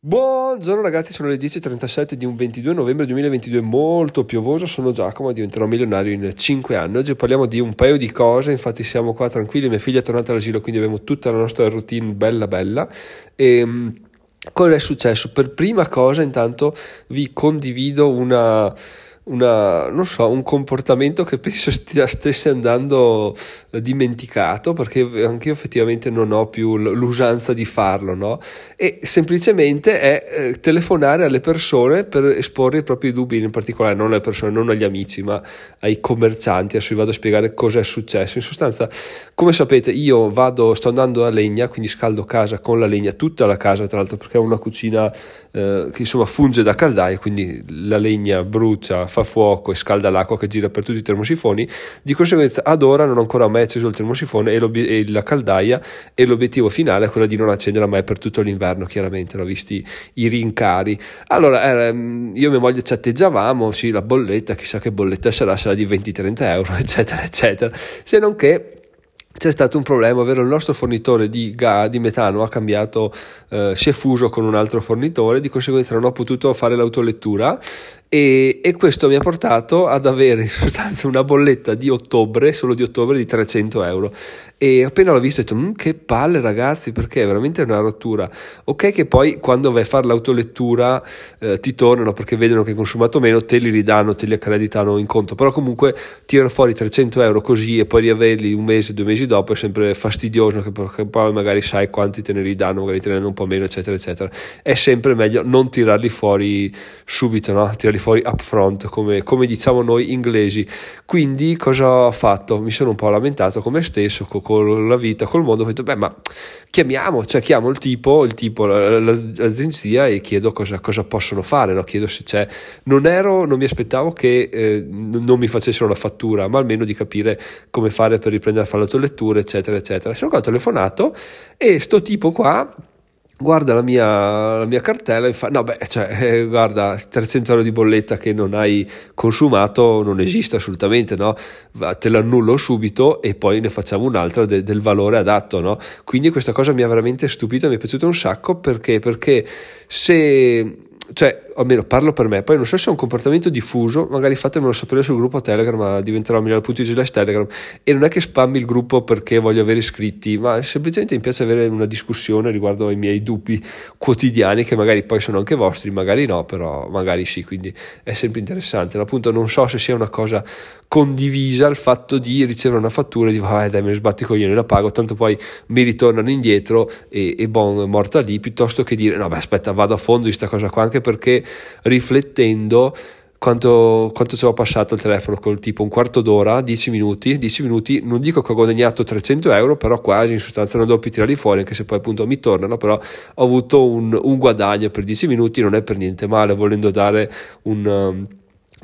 Buongiorno ragazzi, sono le 10.37 di un 22 novembre 2022 molto piovoso, sono Giacomo, diventerò milionario in 5 anni. Oggi parliamo di un paio di cose, infatti siamo qua tranquilli, mia figlia è tornata all'asilo, quindi abbiamo tutta la nostra routine bella bella. E, ehm, cosa è successo? Per prima cosa intanto vi condivido una una, non so, un comportamento che penso stia, stesse andando dimenticato perché anche io effettivamente non ho più l'usanza di farlo no? e semplicemente è eh, telefonare alle persone per esporre i propri dubbi in particolare non alle persone, non agli amici ma ai commercianti adesso vi vado a spiegare cosa è successo in sostanza come sapete io vado, sto andando a legna quindi scaldo casa con la legna tutta la casa tra l'altro perché ho una cucina eh, che insomma funge da caldaia quindi la legna brucia fa fuoco e scalda l'acqua che gira per tutti i termosifoni, di conseguenza ad ora non ho ancora mai acceso il termosifone e, e la caldaia e l'obiettivo finale è quello di non accenderla mai per tutto l'inverno, chiaramente, l'ho visti i rincari. Allora, eh, io e mia moglie chatteggiavamo, sì, la bolletta, chissà che bolletta sarà, sarà di 20-30 euro, eccetera, eccetera, se non che c'è stato un problema, ovvero il nostro fornitore di, gas, di metano ha cambiato, eh, si è fuso con un altro fornitore, di conseguenza non ho potuto fare l'autolettura e, e, questo mi ha portato ad avere in sostanza una bolletta di ottobre, solo di ottobre, di 300 euro. E appena l'ho visto ho detto, mm, che palle ragazzi, perché è veramente una rottura. Ok che poi quando vai a fare l'autolettura eh, ti tornano perché vedono che hai consumato meno, te li ridanno, te li accreditano in conto, però comunque tirano fuori 300 euro così e poi riaverli un mese, due mesi dopo è sempre fastidioso perché poi magari sai quanti te ne ridanno, magari te ne danno un po' meno, eccetera, eccetera. È sempre meglio non tirarli fuori subito, no? Tirarli tirarli fuori up front, come, come, diciamo noi inglesi. Quindi cosa ho fatto? Mi sono un po' lamentato con me stesso, con, con la vita, col mondo, ho detto, beh, ma chiamiamo, cioè chiamo il tipo, il tipo l'agenzia e chiedo cosa, cosa possono fare, no? chiedo se c'è. Non ero, non mi aspettavo che eh, non mi facessero la fattura, ma almeno di capire come fare per riprendere a fare la tua lettura, eccetera, eccetera. Sono qua telefonato e sto tipo qua guarda la mia, la mia, cartella e fa no beh cioè, eh, guarda 300 euro di bolletta che non hai consumato non esiste assolutamente no? Te l'annullo subito e poi ne facciamo un'altra de, del valore adatto no? Quindi questa cosa mi ha veramente stupito mi è piaciuto un sacco perché perché se cioè, almeno parlo per me, poi non so se è un comportamento diffuso, magari fatemelo sapere sul gruppo Telegram, ma diventerò slash Telegram, e non è che spammi il gruppo perché voglio avere iscritti, ma semplicemente mi piace avere una discussione riguardo ai miei dubbi quotidiani, che magari poi sono anche vostri, magari no, però magari sì, quindi è sempre interessante. Appunto non so se sia una cosa condivisa il fatto di ricevere una fattura e di ah, dai me ne sbatti i coglioni, la pago, tanto poi mi ritornano indietro e, e bon, morta lì, piuttosto che dire no beh aspetta vado a fondo di questa cosa qua, anche perché riflettendo quanto, quanto ci ho passato il telefono col tipo un quarto d'ora, 10 minuti, 10 minuti, non dico che ho guadagnato 300 euro, però quasi in sostanza non devo più tirarli fuori, anche se poi appunto mi tornano, però ho avuto un, un guadagno per 10 minuti, non è per niente male, volendo dare un... Um,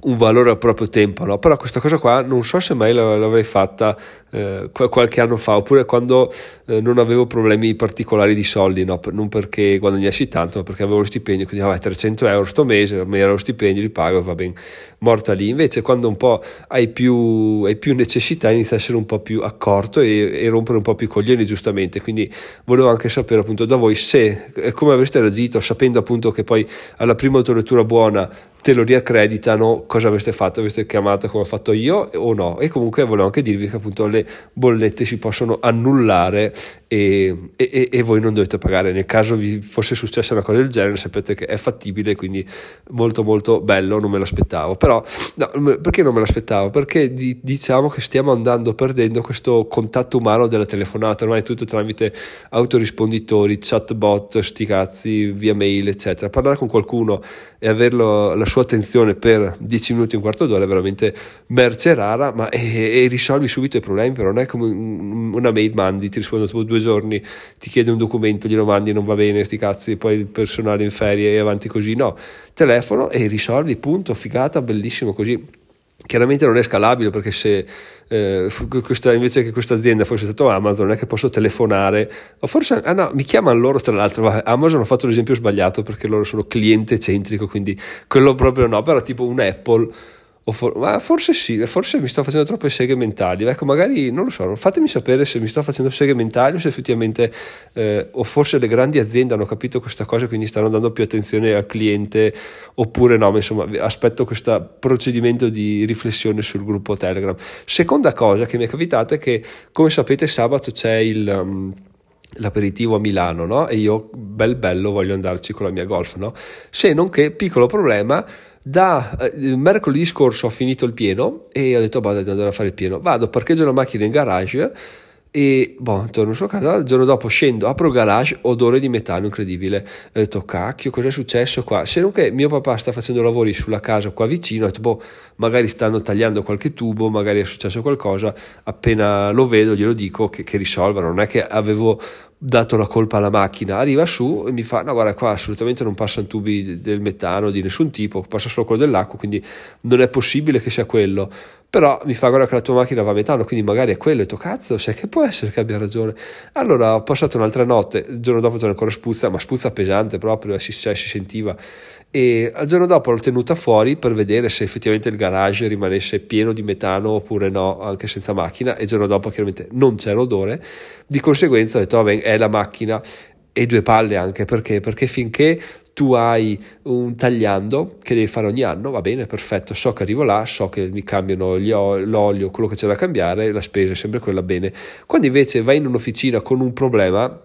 un valore al proprio tempo, no? però questa cosa qua non so se mai l'avrei fatta eh, qualche anno fa oppure quando eh, non avevo problemi particolari di soldi, no? non perché guadagnassi tanto ma perché avevo lo stipendio, quindi vabbè 300 euro sto mese, mi era lo stipendio, li pago e va bene, morta lì, invece quando un po' hai più, hai più necessità inizia a essere un po' più accorto e, e rompere un po' più i coglioni giustamente, quindi volevo anche sapere appunto da voi se, eh, come avreste reagito sapendo appunto che poi alla prima autolettura buona te lo riaccreditano, cosa avreste fatto? Avreste chiamato come ho fatto io o no? E comunque volevo anche dirvi che appunto le bollette si possono annullare e, e, e, voi non dovete pagare. Nel caso vi fosse successa una cosa del genere, sapete che è fattibile, quindi molto molto bello, non me l'aspettavo. Però, no, perché non me l'aspettavo? Perché di, diciamo che stiamo andando perdendo questo contatto umano della telefonata, ormai tutto tramite autorisponditori, chatbot, sti cazzi, via mail, eccetera. Parlare con qualcuno e averlo la sua attenzione per 10 minuti, un quarto d'ora è veramente merce rara, ma e, e risolvi subito i problemi, però non è come una mail mandi, ti rispondo dopo due giorni, ti chiede un documento, glielo mandi, non va bene, sti cazzi, poi il personale in ferie e avanti così, no, telefono e risolvi, punto, figata, bellissimo così. Chiaramente non è scalabile perché se eh, questa, invece che questa azienda fosse stata Amazon non è che posso telefonare, o forse ah no, mi chiamano loro tra l'altro, Amazon ha fatto l'esempio sbagliato perché loro sono cliente centrico, quindi quello proprio no, però tipo un Apple For- ma forse sì, forse mi sto facendo troppe seghe mentali. Ecco, magari non lo so, fatemi sapere se mi sto facendo seghe mentali o se effettivamente, eh, o forse le grandi aziende hanno capito questa cosa e quindi stanno dando più attenzione al cliente, oppure no. Ma insomma, aspetto questo procedimento di riflessione sul gruppo Telegram. Seconda cosa che mi è capitata è che, come sapete, sabato c'è il. Um, l'aperitivo a Milano, no? E io, bel bello, voglio andarci con la mia golf, no? Se non che, piccolo problema, da eh, mercoledì scorso ho finito il pieno e ho detto, boh, devo andare a fare il pieno. Vado, parcheggio la macchina in garage e boh, torno su casa, il giorno dopo scendo, apro il garage, odore di metano incredibile. Ho detto, cacchio, cos'è successo qua? Se non che mio papà sta facendo lavori sulla casa qua vicino, ho detto, boh, magari stanno tagliando qualche tubo, magari è successo qualcosa, appena lo vedo glielo dico che, che risolvano, non è che avevo dato la colpa alla macchina, arriva su e mi fa, no guarda qua assolutamente non passano tubi del metano di nessun tipo, passa solo quello dell'acqua, quindi non è possibile che sia quello però mi fa guarda che la tua macchina va a metano, quindi magari è quello, e tu cazzo, sai che può essere che abbia ragione. Allora ho passato un'altra notte, il giorno dopo c'era ancora spuzza, ma spuzza pesante proprio, si, cioè, si sentiva. E al giorno dopo l'ho tenuta fuori per vedere se effettivamente il garage rimanesse pieno di metano oppure no, anche senza macchina, e il giorno dopo chiaramente non c'era odore, di conseguenza ho detto vabbè è la macchina e due palle anche perché? Perché finché tu hai un tagliando che devi fare ogni anno, va bene, perfetto, so che arrivo là, so che mi cambiano l'olio, quello che c'è da cambiare, la spesa è sempre quella bene. Quando invece vai in un'officina con un problema,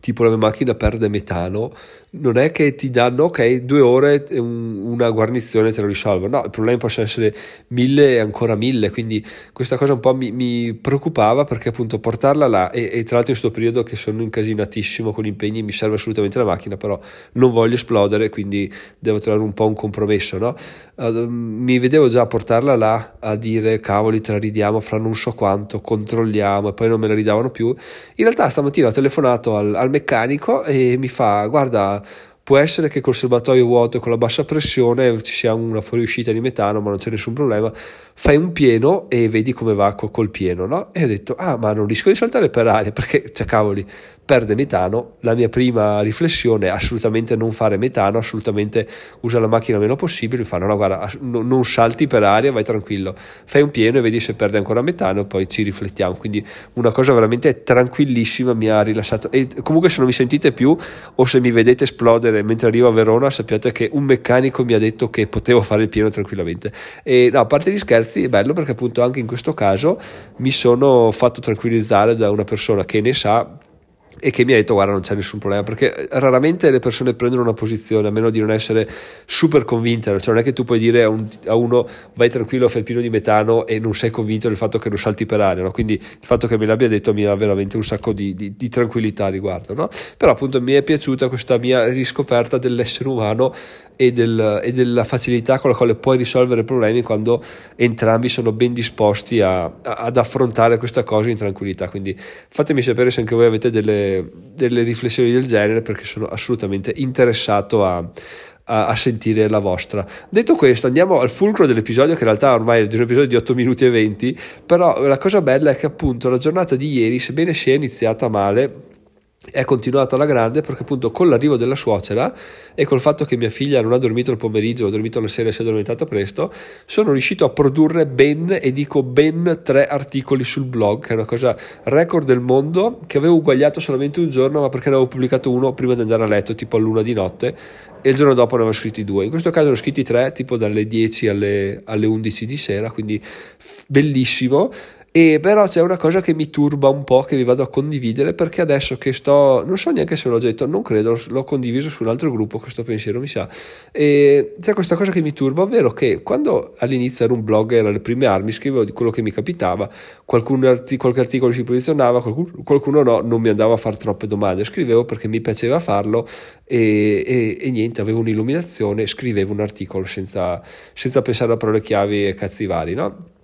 tipo la mia macchina perde metano, non è che ti danno ok due ore una guarnizione te lo risolvo no i problemi possono essere mille e ancora mille quindi questa cosa un po' mi, mi preoccupava perché appunto portarla là e, e, tra l'altro in questo periodo che sono incasinatissimo con gli impegni mi serve assolutamente la macchina però non voglio esplodere quindi devo trovare un po' un compromesso no? Uh, mi vedevo già portarla là a dire cavoli te la ridiamo fra non so quanto controlliamo e poi non me la ridavano più in realtà stamattina ho telefonato al, al meccanico e mi fa guarda Può essere che col serbatoio vuoto e con la bassa pressione ci sia una fuoriuscita di metano, ma non c'è nessun problema. Fai un pieno e vedi come va col pieno, no? E ho detto, ah, ma non rischio di saltare per aria, perché, cioè, cavoli, perde metano. La mia prima riflessione è assolutamente non fare metano, assolutamente usa la macchina meno possibile. Mi fanno, no, guarda, non salti per aria, vai tranquillo, fai un pieno e vedi se perde ancora metano e poi ci riflettiamo. Quindi una cosa veramente tranquillissima mi ha rilassato. E comunque se non mi sentite più o se mi vedete esplodere mentre arrivo a Verona, sappiate che un meccanico mi ha detto che potevo fare il pieno tranquillamente. E no, a parte gli scherzi, è bello perché appunto anche in questo caso mi sono fatto tranquillizzare da una persona che ne sa e che mi ha detto guarda non c'è nessun problema perché raramente le persone prendono una posizione a meno di non essere super convinte cioè non è che tu puoi dire a, un, a uno vai tranquillo fai il pieno di metano e non sei convinto del fatto che non salti per aria no? quindi il fatto che me l'abbia detto mi ha veramente un sacco di, di, di tranquillità a riguardo no? però appunto mi è piaciuta questa mia riscoperta dell'essere umano e, del, e, della facilità con la quale puoi risolvere problemi quando entrambi sono ben disposti a, a, ad affrontare questa cosa in tranquillità. Quindi fatemi sapere se anche voi avete delle, delle riflessioni del genere perché sono assolutamente interessato a, a, sentire la vostra. Detto questo, andiamo al fulcro dell'episodio, che in realtà ormai è un episodio di 8 minuti e 20, però la cosa bella è che appunto la giornata di ieri, sebbene sia iniziata male, è continuato alla grande perché appunto con l'arrivo della suocera e col fatto che mia figlia non ha dormito il pomeriggio, ha dormito la sera e si è addormentata presto, sono riuscito a produrre ben, e dico ben, tre articoli sul blog, che è una cosa record del mondo, che avevo uguagliato solamente un giorno, ma perché ne avevo pubblicato uno prima di andare a letto, tipo a luna di notte, e il giorno dopo ne avevo scritti due. In questo caso ne ho scritti tre, tipo dalle 10 alle, alle 11 di sera, quindi bellissimo. E però c'è una cosa che mi turba un po', che vi vado a condividere, perché adesso che sto, non so neanche se l'ho già detto, non credo, l'ho condiviso su un altro gruppo, questo pensiero mi sa. E c'è questa cosa che mi turba, ovvero che quando all'inizio ero un blogger alle prime armi, scrivevo di quello che mi capitava, artic- qualche articolo si posizionava, qualcuno, qualcuno, no, non mi andava a fare troppe domande, scrivevo perché mi piaceva farlo e, e, e niente, avevo un'illuminazione, scrivevo un articolo senza, senza pensare a parole chiavi e cazzi vari, no?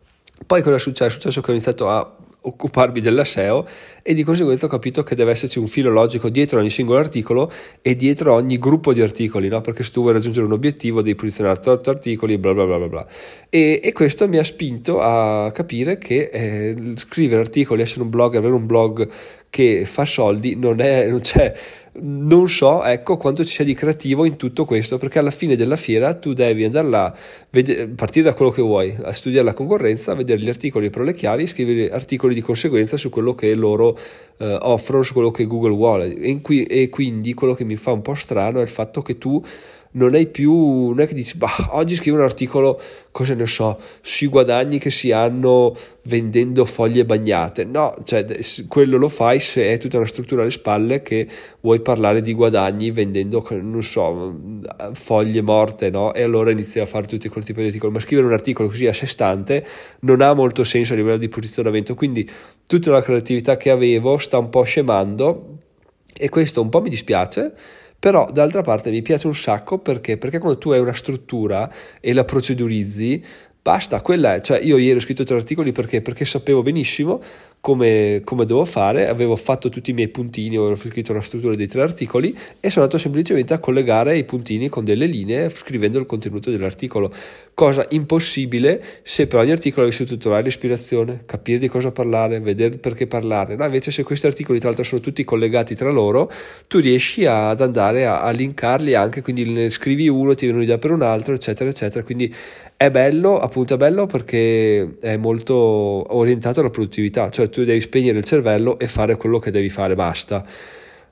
Poi cosa è successo? È successo che ho iniziato a occuparmi della SEO e di conseguenza ho capito che deve esserci un filo logico dietro ogni singolo articolo e dietro ogni gruppo di articoli, no? perché se tu vuoi raggiungere un obiettivo devi posizionare 8 articoli, bla bla bla bla bla. E, e questo mi ha spinto a capire che eh, scrivere articoli, essere un blogger, avere un blog che fa soldi, non, è, non c'è non so ecco quanto ci sia di creativo in tutto questo perché alla fine della fiera tu devi andare là partire da quello che vuoi a studiare la concorrenza vedere gli articoli pro le chiavi scrivere articoli di conseguenza su quello che loro eh, offrono su quello che Google vuole. E, qui, e quindi quello che mi fa un po' strano è il fatto che tu non hai più, non è che dici, bah, oggi scrivo un articolo, cosa ne so, sui guadagni che si hanno vendendo foglie bagnate. No, cioè, quello lo fai se è tutta una struttura alle spalle che vuoi parlare di guadagni vendendo, non so, foglie morte, no? E allora inizi a fare tutti quel tipo di articoli. Ma scrivere un articolo così a sé stante non ha molto senso a livello di posizionamento. Quindi tutta la creatività che avevo sta un po' scemando e questo un po' mi dispiace però d'altra parte mi piace un sacco perché, perché quando tu hai una struttura e la procedurizzi, basta, quella è, cioè io ieri ho scritto tre articoli perché, perché sapevo benissimo come, come dovevo fare, avevo fatto tutti i miei puntini, avevo scritto la struttura dei tre articoli e sono andato semplicemente a collegare i puntini con delle linee scrivendo il contenuto dell'articolo, cosa impossibile se per ogni articolo avessi trovare l'ispirazione, capire di cosa parlare, vedere perché parlare, no? invece se questi articoli tra l'altro sono tutti collegati tra loro, tu riesci ad andare a, a linkarli anche, quindi ne scrivi uno, ti viene un'idea per un altro, eccetera, eccetera, quindi è bello, appunto è bello perché è molto orientato alla produttività, cioè tu devi spegnere il cervello e fare quello che devi fare, basta.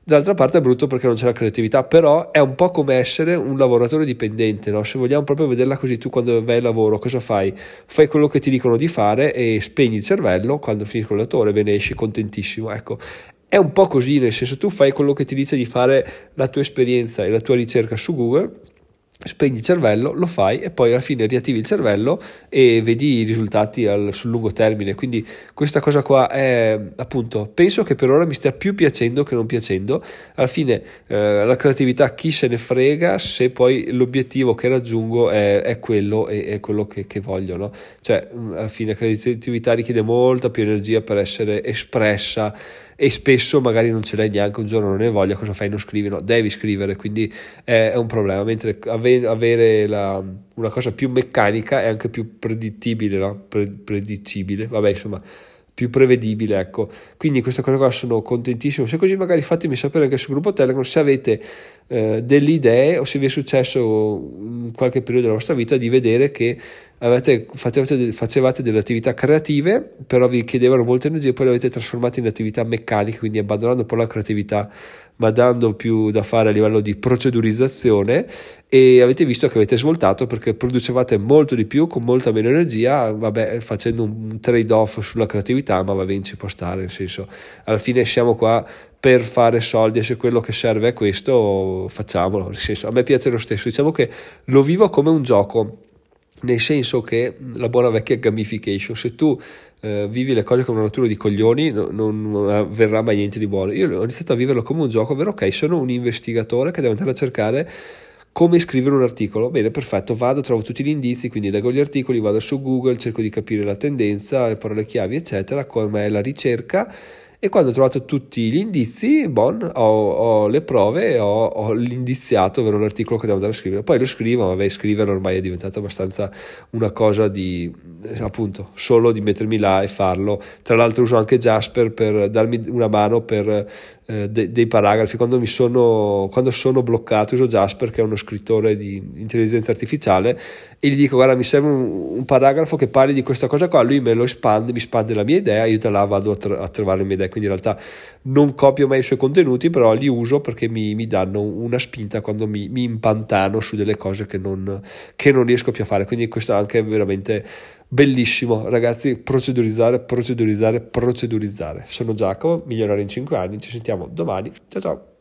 Dall'altra parte è brutto perché non c'è la creatività, però è un po' come essere un lavoratore dipendente, no? se vogliamo proprio vederla così, tu quando vai al lavoro cosa fai? Fai quello che ti dicono di fare e spegni il cervello quando finisci con l'attore, ve ne esci contentissimo. Ecco, è un po' così, nel senso tu fai quello che ti dice di fare la tua esperienza e la tua ricerca su Google spegni il cervello, lo fai e poi alla fine riattivi il cervello e vedi i risultati al, sul lungo termine. Quindi questa cosa qua è appunto, penso che per ora mi stia più piacendo che non piacendo. Alla fine eh, la creatività chi se ne frega se poi l'obiettivo che raggiungo è, è quello e è quello che, che voglio. No? Cioè alla fine la creatività richiede molta più energia per essere espressa e spesso magari non ce l'hai neanche un giorno, non ne voglia, cosa fai? Non scrivi, no, devi scrivere, quindi è, è un problema, mentre ave, avere la, una cosa più meccanica è anche più predittibile, no? Pre, predicibile, vabbè insomma più prevedibile, ecco. Quindi questa cosa qua sono contentissimo. Se così magari fatemi sapere anche sul gruppo Telegram se avete eh, delle idee o se vi è successo in qualche periodo della vostra vita di vedere che avete, facevate, facevate delle attività creative, però vi chiedevano molta energia e poi le avete trasformate in attività meccaniche, quindi abbandonando un po' la creatività, ma dando più da fare a livello di procedurizzazione e avete visto che avete svoltato perché producevate molto di più con molta meno energia, vabbè, facendo un trade-off sulla creatività, ma va bene, ci può stare, nel senso, alla fine siamo qua per fare soldi e se quello che serve è questo, facciamolo, nel senso, a me piace lo stesso, diciamo che lo vivo come un gioco nel senso che la buona vecchia gamification, se tu eh, vivi le cose come una natura di coglioni, no, non, non avverrà mai niente di buono. Io ho iniziato a viverlo come un gioco, ovvero ok, sono un investigatore che deve andare a cercare come scrivere un articolo. Bene, perfetto, vado, trovo tutti gli indizi, quindi leggo gli articoli, vado su Google, cerco di capire la tendenza, le parole chiavi, eccetera, come è la ricerca e quando ho trovato tutti gli indizi, bon, ho, ho le prove, ho, ho l'indiziato, ovvero l'articolo che devo andare a scrivere. Poi lo scrivo, vabbè, scrivere ormai è diventato abbastanza una cosa di, appunto, solo di mettermi là e farlo. Tra l'altro uso anche Jasper per darmi una mano per eh, de, dei paragrafi. Quando, sono, quando sono bloccato uso Jasper che è uno scrittore di intelligenza artificiale e gli dico guarda mi serve un, un paragrafo che parli di questa cosa qua, lui me lo espande, mi espande la mia idea, io da là vado a, tr- a trovare le mie idee, quindi in realtà non copio mai i suoi contenuti, però li uso perché mi, mi danno una spinta quando mi, mi impantano su delle cose che non, che non riesco più a fare, quindi questo è anche veramente bellissimo ragazzi. Procedurizzare procedurizzare procedurizzare. Sono Giacomo migliorare in 5 anni. Ci sentiamo domani. Ciao ciao